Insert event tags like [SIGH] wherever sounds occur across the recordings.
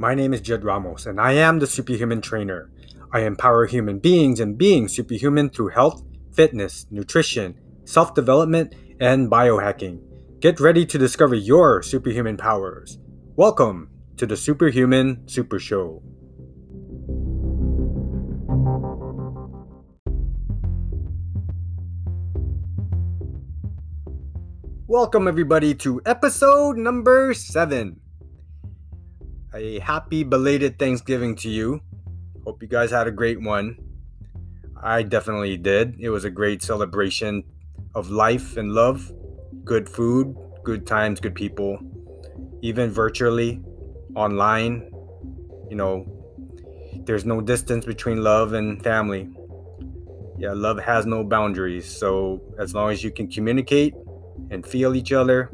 My name is Jed Ramos, and I am the Superhuman Trainer. I empower human beings and being superhuman through health, fitness, nutrition, self development, and biohacking. Get ready to discover your superhuman powers. Welcome to the Superhuman Super Show. Welcome, everybody, to episode number seven. A happy belated Thanksgiving to you. Hope you guys had a great one. I definitely did. It was a great celebration of life and love, good food, good times, good people, even virtually, online. You know, there's no distance between love and family. Yeah, love has no boundaries. So, as long as you can communicate and feel each other,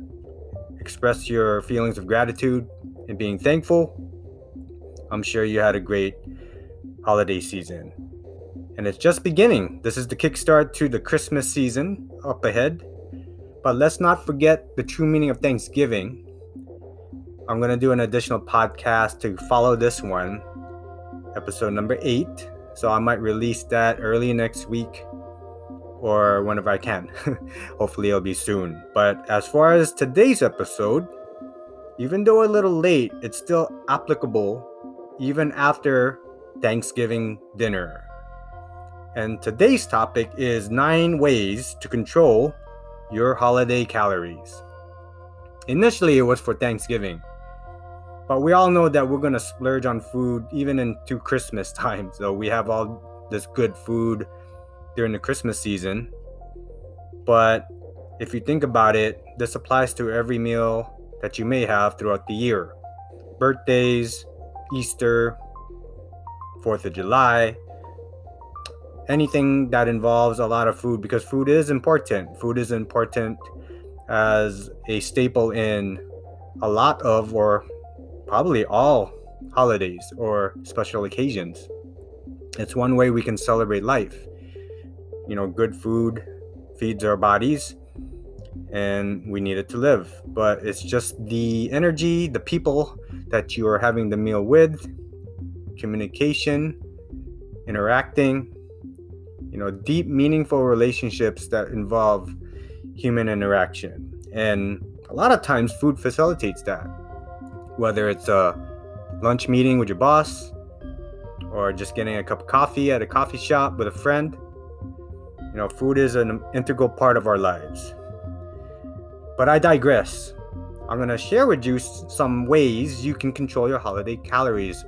express your feelings of gratitude and being thankful. I'm sure you had a great holiday season. And it's just beginning. This is the kickstart to the Christmas season up ahead. But let's not forget the true meaning of Thanksgiving. I'm going to do an additional podcast to follow this one, episode number eight. So I might release that early next week or whenever I can. [LAUGHS] Hopefully, it'll be soon. But as far as today's episode, even though a little late, it's still applicable even after Thanksgiving dinner. And today's topic is nine ways to control your holiday calories. Initially, it was for Thanksgiving, but we all know that we're gonna splurge on food even into Christmas [LAUGHS] time. So we have all this good food during the Christmas season. But if you think about it, this applies to every meal that you may have throughout the year birthdays, Easter, 4th of July, anything that involves a lot of food because food is important. Food is important as a staple in a lot of, or probably all, holidays or special occasions. It's one way we can celebrate life you know, good food feeds our bodies and we need it to live. But it's just the energy, the people that you are having the meal with, communication, interacting, you know, deep, meaningful relationships that involve human interaction. And a lot of times, food facilitates that. Whether it's a lunch meeting with your boss, or just getting a cup of coffee at a coffee shop with a friend, you know, food is an integral part of our lives. But I digress. I'm going to share with you some ways you can control your holiday calories.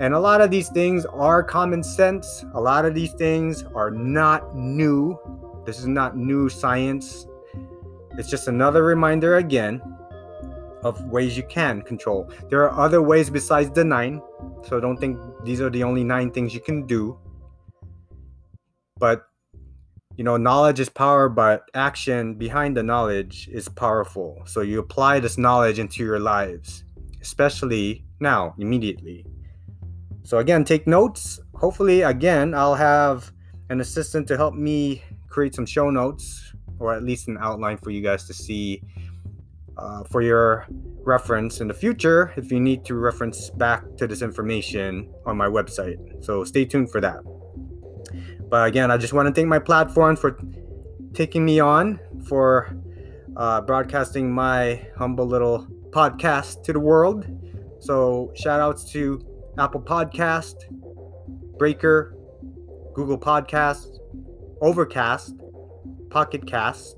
And a lot of these things are common sense. A lot of these things are not new. This is not new science. It's just another reminder again of ways you can control. There are other ways besides the nine. So don't think these are the only nine things you can do. But you know, knowledge is power, but action behind the knowledge is powerful. So you apply this knowledge into your lives, especially now, immediately. So again, take notes. Hopefully, again, I'll have an assistant to help me create some show notes or at least an outline for you guys to see uh, for your reference in the future if you need to reference back to this information on my website. So stay tuned for that. But again, I just want to thank my platform for taking me on, for uh, broadcasting my humble little podcast to the world. So shout outs to Apple Podcast, Breaker, Google Podcast, Overcast, Pocket Cast,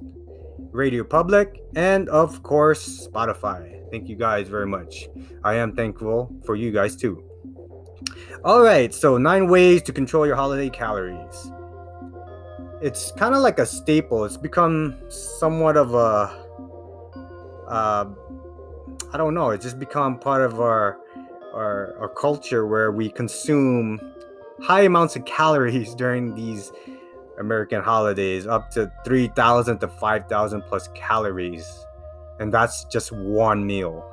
Radio Public, and of course Spotify. Thank you guys very much. I am thankful for you guys too. All right, so nine ways to control your holiday calories. It's kind of like a staple. It's become somewhat of a, uh, I don't know. It's just become part of our, our our culture where we consume high amounts of [LAUGHS] calories during these American holidays, up to three thousand to five thousand plus calories, and that's just one meal,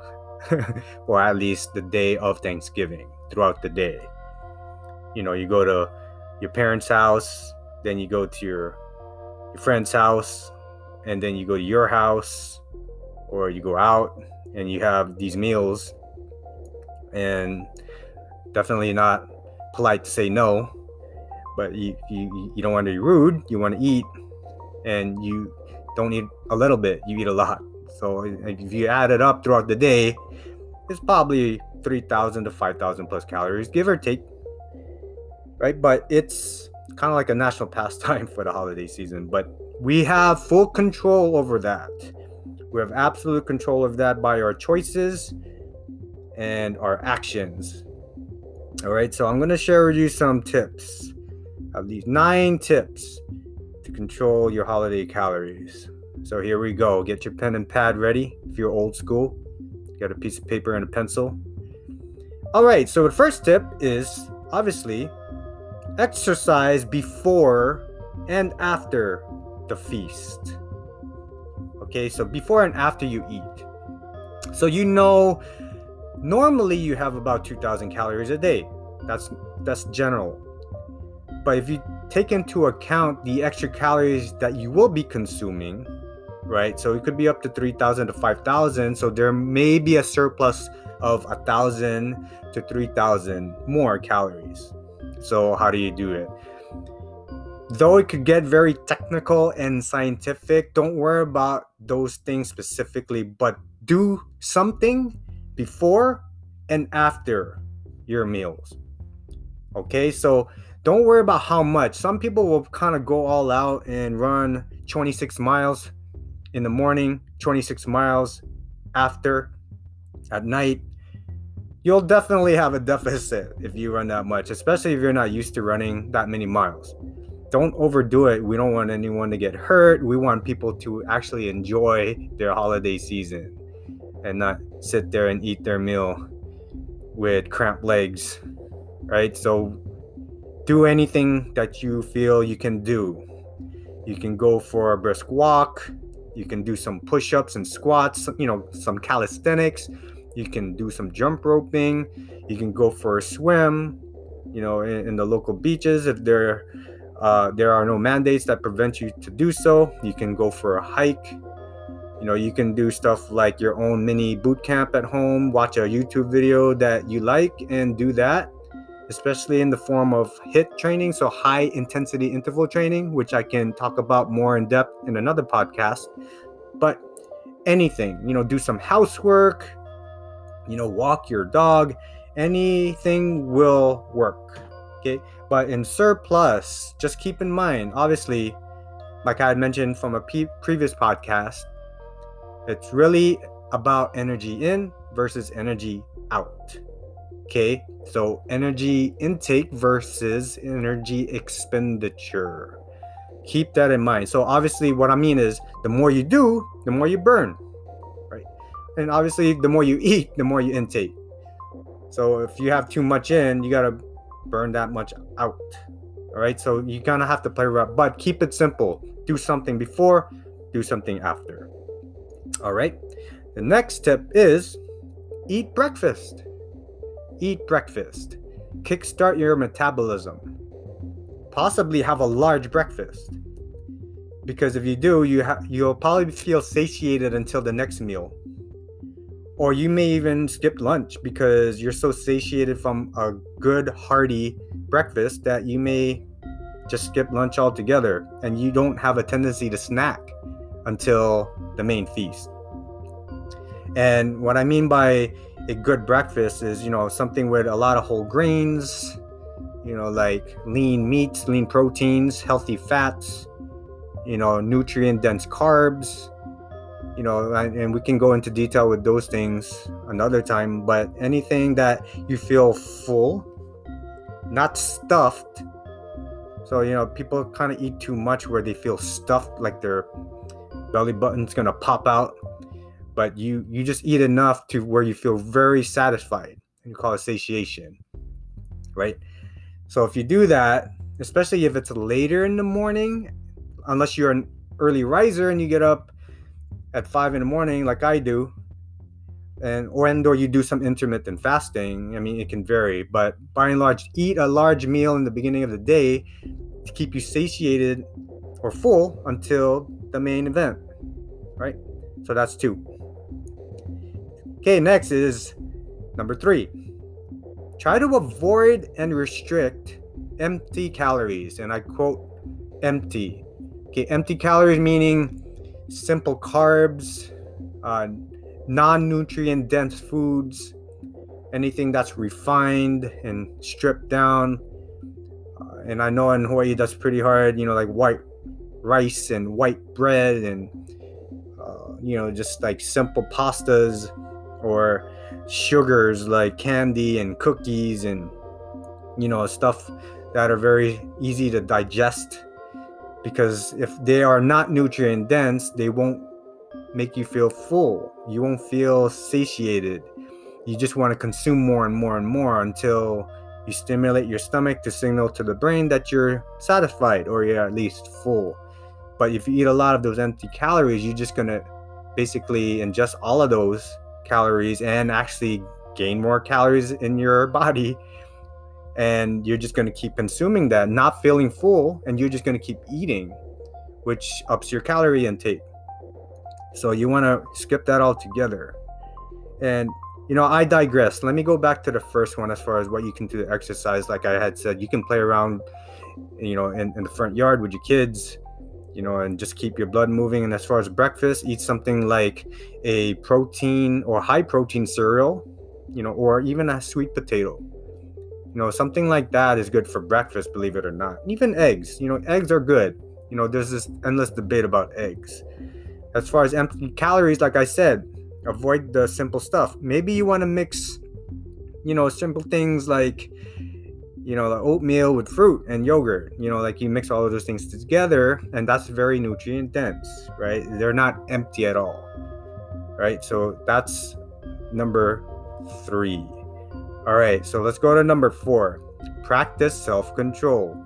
[LAUGHS] or at least the day of Thanksgiving throughout the day you know you go to your parents house then you go to your your friend's house and then you go to your house or you go out and you have these meals and definitely not polite to say no. But you you, you don't want to be rude. You want to eat, and you don't eat a little bit. You eat a lot. So if you add it up throughout the day, it's probably 3,000 to 5,000 plus calories, give or take. Right? But it's kind of like a national [LAUGHS] pastime for the holiday season. But we have full control over that. We have absolute control of that by our choices and our actions. All right, so I'm going to share with you some tips. Of these nine tips to control your holiday calories. So here we go. Get your pen and pad ready if you're old school. Get a piece of paper and a pencil. All right, so the first tip is obviously exercise before and after the feast. Okay, so before and after you eat. So you know normally you have about 2000 calories a day. That's that's general. But if you take into account the extra calories that you will be consuming, right? So it could be up to 3,000 to 5,000. So there may be a surplus of a 1,000 to 3,000 more calories. So, how do you do it? Though it could get very technical and scientific, don't worry about those things specifically, but do something before and after your meals. Okay, so don't worry about how much. Some people will kind of go all out and run 26 miles in the morning, 26 miles after at night, you'll definitely have a deficit if you run that much, especially if you're not used to running that many miles. Don't overdo it. We don't want anyone to get hurt. We want people to actually enjoy their holiday season and not sit there and eat their meal with cramped legs, right? So do anything that you feel you can do. You can go for a brisk walk, you can do some push-ups and squats you know some calisthenics you can do some jump roping. You can go for a swim you know in, in the local beaches if there uh, there are no mandates that prevent you to do so. You can go for a hike. You know you can do stuff like your own mini boot camp at home watch a youtube video that you like and do that especially in the form of HIIT training, so high intensity interval training, which I can talk about more in depth in another podcast. But anything, you know, do some housework, you know, walk your dog, anything will work. Okay. But in surplus, just keep in mind, obviously, like I had mentioned from a pre- previous podcast, it's really about energy in versus energy out. Okay, so energy intake versus energy expenditure. Keep that in mind. So, obviously, what I mean is the more you do, the more you burn? And obviously, the more you eat, the more you intake. So, if you have too much in, you got to burn that much out. All right, so you kind of have to play around, but keep it simple. Do something before, do something after. All right, the next tip is eat breakfast eat breakfast, kickstart your metabolism, possibly have a large breakfast. Because if you do, you ha- you'll probably feel satiated until the next meal. Or you may even skip lunch because you're so satiated from a good hearty breakfast that you may just skip lunch altogether and you don't have a tendency to snack until the main feast. And what I mean by a good breakfast is you know something with a lot of whole grains you know like lean meats lean proteins healthy fats you know nutrient dense carbs you know and, we can go into detail with those things another time but anything that you feel full not stuffed so you know people kind of eat too much where they feel stuffed like their belly button's gonna pop out but you you just eat enough to where you feel very satisfied and you call it satiation right? So if you do that especially if it's later in the morning unless you're an early riser and you get up at five in the morning like i do and or and or you do some intermittent fasting i mean it can vary but by and large eat a large meal in the beginning of the day to keep you satiated or full until the main event right so that's two Okay, next is number three try to avoid and restrict empty calories. And I quote empty. Okay, empty calories meaning simple carbs, uh, non nutrient dense foods, anything that's refined and stripped down. Uh, and I know in Hawaii that's pretty hard, you know, like white rice and white bread and, uh, you know, just like simple pastas or sugars like candy and cookies and, you know, stuff that are very easy to digest because if they are not nutrient dense, they won't make you feel full. You won't feel satiated. You just want to consume more and more and more until you stimulate your stomach to signal to the brain that you're satisfied or you're at least full. But if you eat a lot of those empty calories, you're just going to basically ingest all of those calories and actually gain more calories in your [LAUGHS] body and you're just going to keep consuming that not feeling full and you're just going to keep eating which ups your calorie intake. So you want to skip that altogether. And you know i digress. Let me go back to the first one as far as what you can do to exercise. Like i had said you can play around you know in, in the front yard with your kids you know and just keep your blood moving. And as far as breakfast eat something like a protein or high protein cereal you know or even a sweet potato you know, something like that is good for breakfast, believe it or not. Even eggs, you know, eggs are good. You know, there's this endless debate about eggs. As far as empty calories, like I said, avoid the simple stuff. Maybe you want to mix, you know, simple things like, you know, the oatmeal with fruit and yogurt. You know, like you mix all of those things together, and that's very nutrient dense, right? They're not empty at all, right? So that's number three. All right, so let's go to number four practice self control.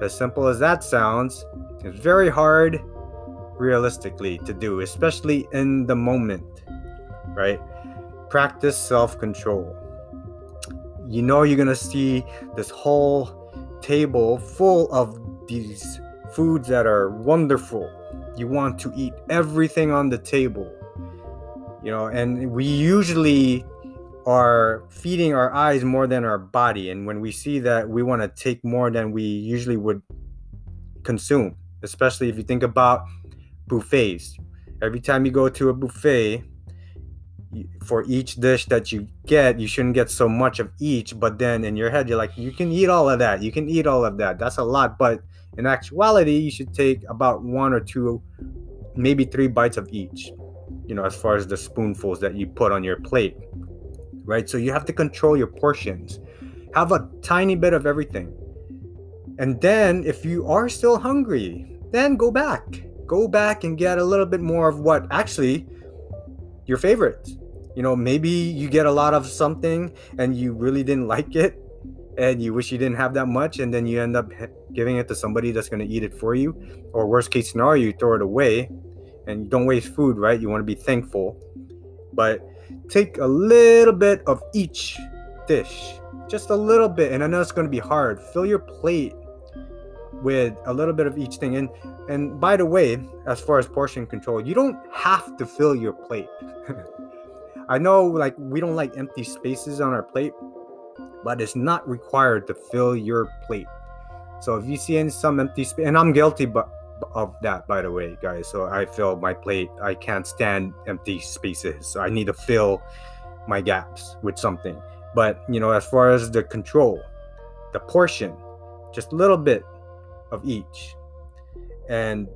As simple as that sounds, it's very hard realistically to do, especially in the moment, right? Practice self control. You know, you're gonna see this whole table full of these foods that are wonderful. You want to eat everything on the table, you know, and we usually are feeding our eyes more than our body. And when we see that, we want to take more than we usually would consume, especially if you think about buffets. Every time you go to a buffet, for each dish that you get, you shouldn't get so much of each. But then in your head, you're like, you can eat all of that. You can eat all of that. That's a lot. But in actuality, you should take about one or two, maybe three bites of each, you know, as far as the spoonfuls that you put on your plate right? So you have to control your portions. Have a tiny bit of everything. And then if you are still hungry, then go back. Go back and get a little bit more of what actually your favorite. You know, maybe you get a lot of something and you really didn't like it and you wish you didn't have that much and then you end up giving it to somebody that's going to eat it for you or worst case scenario you throw it away and you don't waste food right you want to be thankful but take a little bit of each dish, just a little bit. And I know it's going to be hard. Fill your plate with a little bit of each thing. And and by the way, as far as portion control, you don't have to fill your plate. [LAUGHS] I know like we don't like empty spaces on our plate, but it's not required to fill your plate. So if you see any some empty space, and I'm guilty, but of that by the way guys. So i fill my plate. I can't stand empty spaces. So i need to fill my gaps with something. But you know as far as the control the portion just a little bit of each. And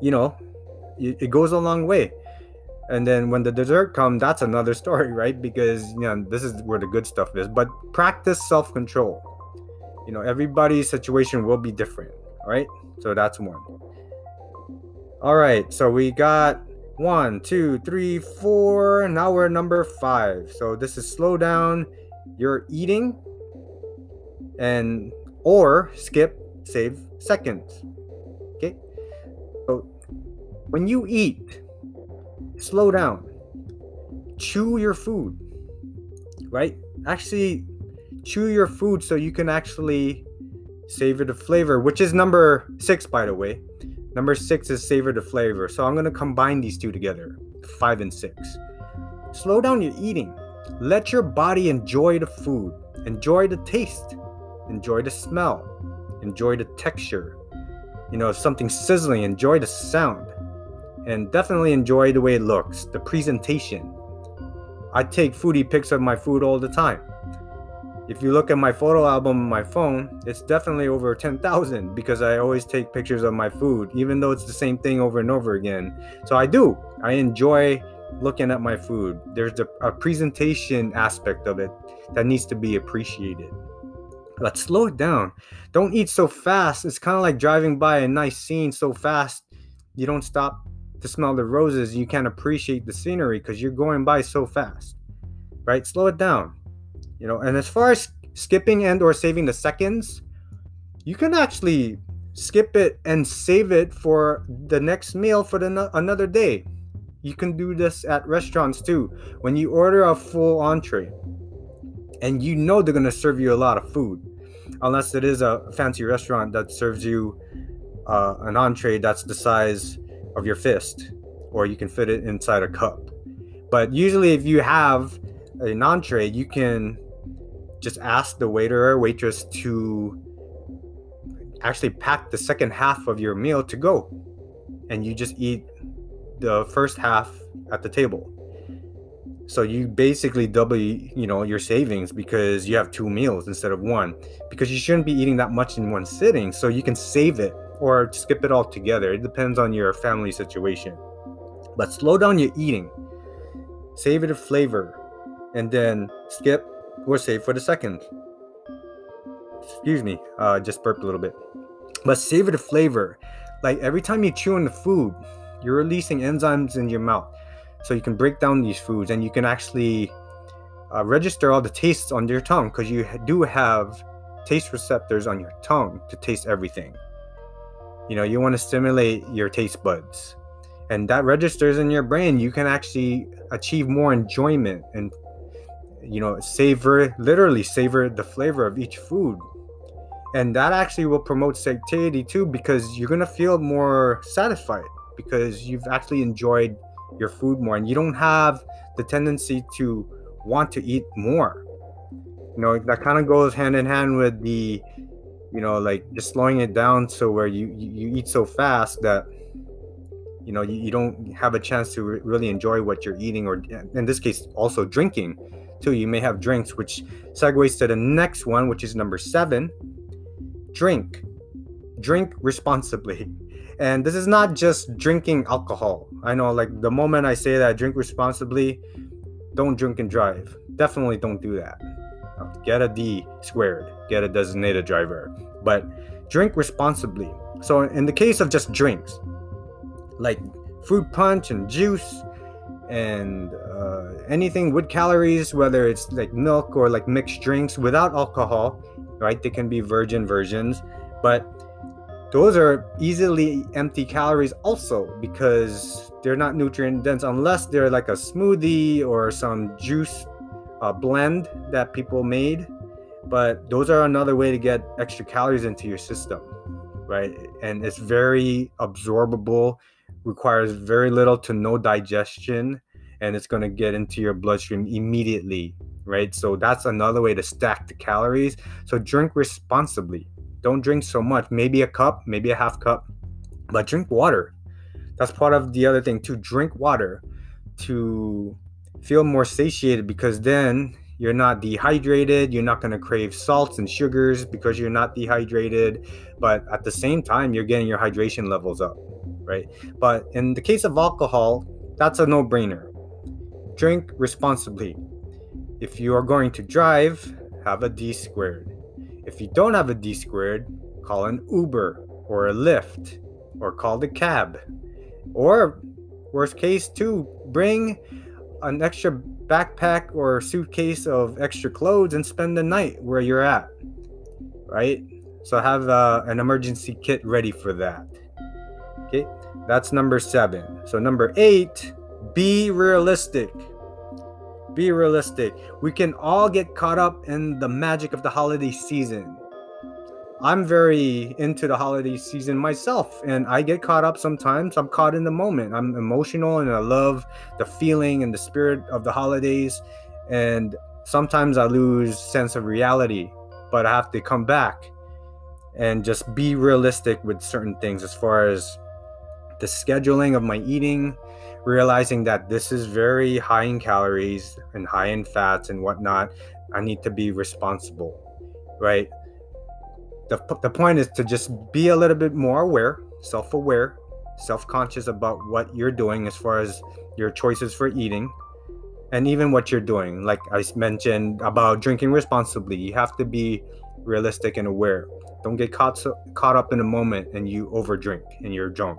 you know it, it goes a long way. And then when the dessert comes that's another [LAUGHS] story right? Because you know this is where the good stuff is. But practice self-control. You know everybody's situation will be different right so that's one. All right, so we got one, two, three, four. Now we're number five. So this is slow down your eating and or skip save seconds. Okay. So when you eat, slow down. Chew your food. Right? Actually chew your food so you can actually savor the flavor, which is number six, by the way. Number six is savor the flavor. So I'm going to combine these two together five and six. Slow down your eating. Let your body enjoy the food, enjoy the taste, enjoy the smell, enjoy the texture. You know, if something's sizzling, enjoy the sound. And definitely enjoy the way it looks, the presentation. I take foodie pics of my food all the time. If you look at my photo album on my phone, it's definitely over 10,000 because I always take pictures of my food, even though it's the same thing over and over again. So I do. I enjoy looking at my food. There's a, presentation aspect of it that needs to be appreciated. Let's slow it down. Don't eat so fast. It's kind of like driving by a nice scene so fast you don't stop to smell the roses. You can't appreciate the scenery because you're going by so fast. Right? Slow it down. You know, and as far as skipping and or saving the seconds, you can actually skip it and save it for the next meal for the another day. You can do this at restaurants too. When you order a full entree and you know they're going to serve you a lot of food, unless it is a fancy restaurant that serves you uh, an entree that's the size of your fist, or you can fit it inside a cup. But usually, if you have an entree, you can just ask the waiter or waitress to actually pack the second half of your meal to go. And you just eat the first half at the table. So you basically double, you know, your savings because you have two meals instead of one. Because you shouldn't be eating that much in one sitting, so you can save it or skip it all together. It depends on your family situation. But slow down your eating. Save it a flavor and then skip or save for the second. Excuse me, uh, just burped a little bit. But save the flavor. Like every time you chew on the food, you're releasing enzymes in your mouth so you can break down these foods and you can actually uh, register all the tastes on your tongue because you do have taste receptors on your tongue to taste everything you know you want to stimulate your taste buds and that registers in your brain you can actually achieve more enjoyment and you know savor literally savor the flavor of each food. And that actually will promote satiety too because you're going to feel more satisfied because you've actually enjoyed your food more and you don't have the tendency to want to eat more. You know that kind of goes hand in hand with the you know like just slowing it down so where you you eat so fast that you know you, you don't have a chance to re- really enjoy what you're eating or in this case also drinking too you may have drinks which segues to the next one which is number seven drink drink responsibly [LAUGHS] and this is not just drinking alcohol. I know, like, the moment I say that, drink responsibly, don't drink and drive. Definitely don't do that. Get a D squared, get a designated driver. But drink responsibly. So, in the case of just drinks, like fruit punch and juice, and uh, anything with calories, whether it's like milk or like mixed drinks without alcohol, right? They can be virgin versions, but those are easily empty calories also because they're not nutrient dense unless they're like a smoothie or some juice uh, blend that people made but those are another way to get extra calories into your system right and it's very absorbable requires very little to no digestion and it's going to get into your bloodstream immediately right so that's another way to stack the calories so drink responsibly don't drink so much. Maybe a cup, maybe a half cup, but drink water. That's part of the other thing to drink water to feel more satiated because then you're not dehydrated. You're not going to crave salts and sugars because you're not dehydrated. But at the same time, you're getting your hydration levels up, right? But in the case of alcohol, that's a no brainer. Drink responsibly. If you are going to drive, have a D squared. If you don't have a D squared, call an Uber or a Lyft or call the cab. Or, worst case, too, bring an extra backpack or suitcase of extra clothes and spend the night where you're at. Right? So have uh, an emergency kit ready for that. Okay, that's number seven. So, number eight, be realistic be realistic. We can all get caught up in the magic of the holiday season. I'm very into the holiday season myself, and I get caught up sometimes. I'm caught in the moment. I'm emotional and I love the feeling and the spirit of the holidays. and sometimes I lose sense of reality, but I have to come back and just be realistic with certain things as far as the scheduling of my eating, realizing that this is very high in calories and high in fats and whatnot. I need to be responsible, right? The, the point is to just be a little bit more aware, self aware, self conscious about what you're doing as far as your choices for eating and even what you're doing. Like I mentioned about drinking responsibly, you have to be realistic and aware. Don't get caught caught up in a moment and you overdrink and you're drunk.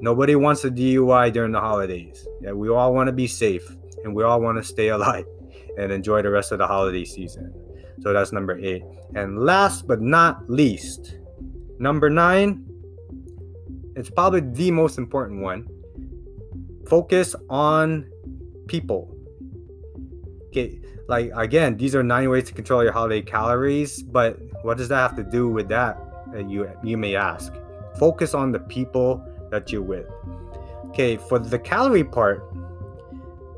Nobody wants a DUI during the holidays. Yeah, we all want to be safe and we all want to stay alive [LAUGHS] and enjoy the rest of the holiday season. So that's number eight. And last but not least, number nine, it's probably the most important one. Focus on people. Okay, like again, these are nine ways to control your holiday calories, but what does that have to do with that? You you may ask. Focus on the people that you're with. Okay, for the calorie part,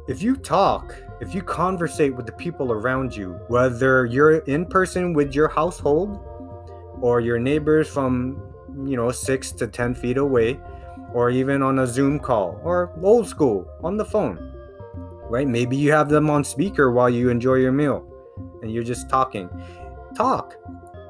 if you talk, if you conversate with the people around you, whether you're in person with your household or your neighbors from you know six to ten feet away, or even on a Zoom call or old school on the phone right? Maybe you have them on speaker while you enjoy your meal and you're just talking. Talk,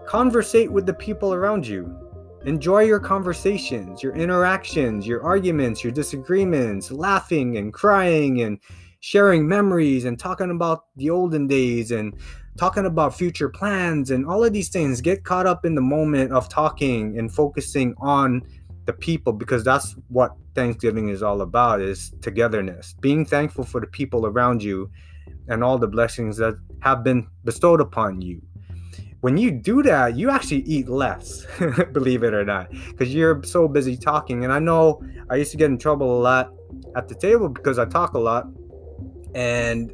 conversate with the people around you. Enjoy your conversations, your interactions, your arguments, your disagreements, laughing and crying and sharing memories and talking about the olden days and talking about future plans and all of these things. Get caught up in the moment of talking and focusing on the people because that's what Thanksgiving is all about is togetherness. Being thankful for the people around you and all the blessings that have been bestowed upon you. When you do that, you actually eat less, [LAUGHS] believe it or not, because you're so busy talking. And I know I used to get in trouble a lot at the table because I talk a lot. And,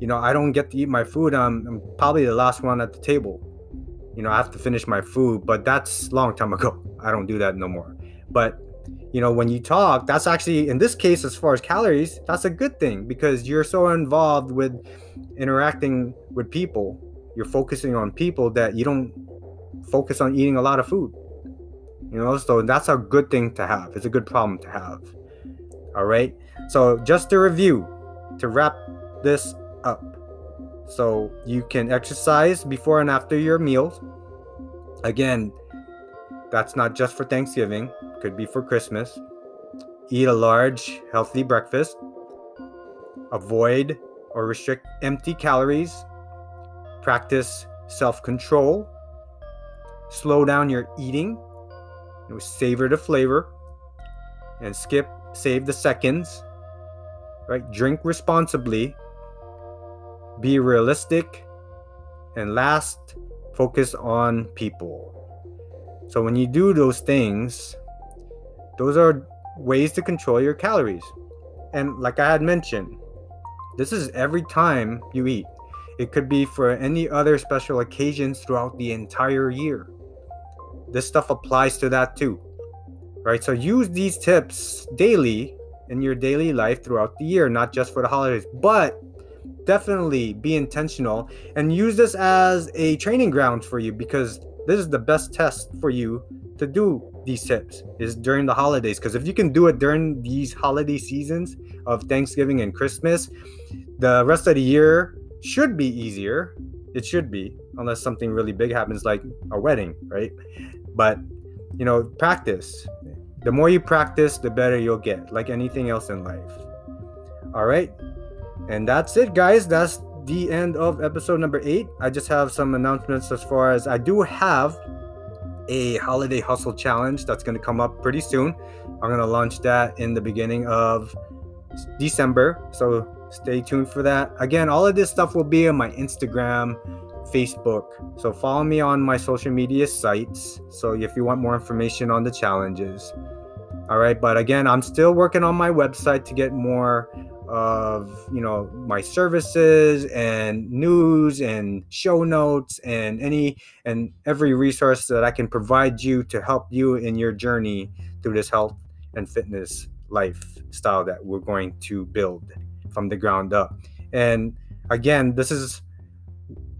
you know, I don't get to eat my food. I'm, I'm probably the last one at the table. You know, I have to finish my food, but that's long time ago. I don't do that no more. But you know, when you talk, that's actually in this case, as far as calories, that's a good thing because you're so involved with interacting with people. You're focusing on people that you don't focus on eating a lot of food. You know, so that's a good thing to have. It's a good problem to have. All right. So just to review, to wrap this up. So you can exercise before and after your meals. Again, that's not just for Thanksgiving, could be for Christmas. Eat a large, healthy breakfast. Avoid or restrict empty calories. Practice self control. Slow down your eating. You know, savor the flavor. And skip, save the seconds. Right? Drink responsibly. Be realistic. And last, focus on people. So when you do those things, those are ways to control your calories. And like I had mentioned, this is every time you eat. It could be for any other special occasions throughout the entire year. This stuff applies to that too. Right? So use these tips daily in your daily life throughout the year, not just for the holidays, but definitely be intentional and use this as a training ground for you because this is the best test for you to do these tips is during the holidays because if you can do it during these holiday seasons of thanksgiving and christmas the rest of the year should be easier it should be unless something really big happens like a wedding right but you know practice the more you practice the better you'll get like anything else in life all right and that's it guys that's the end of episode number eight. I just have some announcements as far as I do have a holiday hustle challenge that's going to come up pretty soon. I'm going to launch that in the beginning of December. So stay tuned for that. Again, all of this stuff will be on my Instagram, Facebook. So follow me on my social media sites. So if you want more information on the challenges. All right. But again, I'm still working on my website to get more of you know my services and news and show notes and any and every resource that I can provide you to help you in your journey through this health and fitness lifestyle that we're going to build from the ground up. And again, this is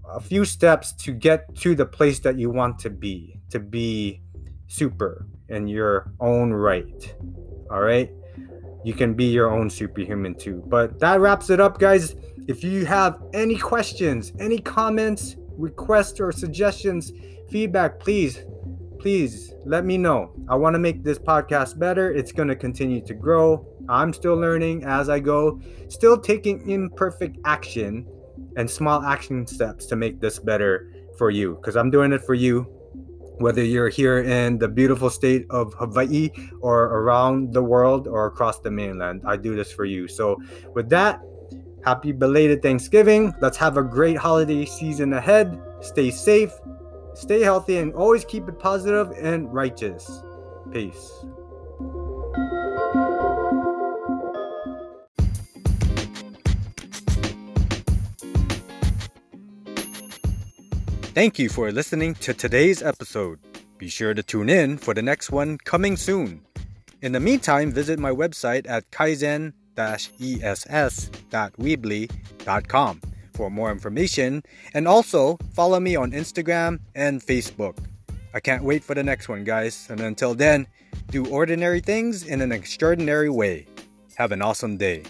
a few steps to get to the place that you want to be, to be super in your own right. All right? You can be your own superhuman too. But that wraps it up, guys. If you have any questions, any comments, requests, or suggestions, feedback, please, please let me know. I want to make this podcast better. It's going to continue to grow. I'm still learning as I go, still taking imperfect action and small action steps to make this better for you because I'm doing it for you. Whether you're here in the beautiful state of Hawaii or around the world or across the mainland, I do this for you. So, with that, happy belated Thanksgiving. Let's have a great holiday season ahead. Stay safe, stay healthy, and always keep it positive and righteous. Peace. Thank you for listening to today's episode. Be sure to tune in for the next one coming soon. In the meantime, visit my website at kaizen-ess.weebly.com for more information and also follow me on Instagram and Facebook. I can't wait for the next one, guys. And until then, do ordinary things in an extraordinary way. Have an awesome day.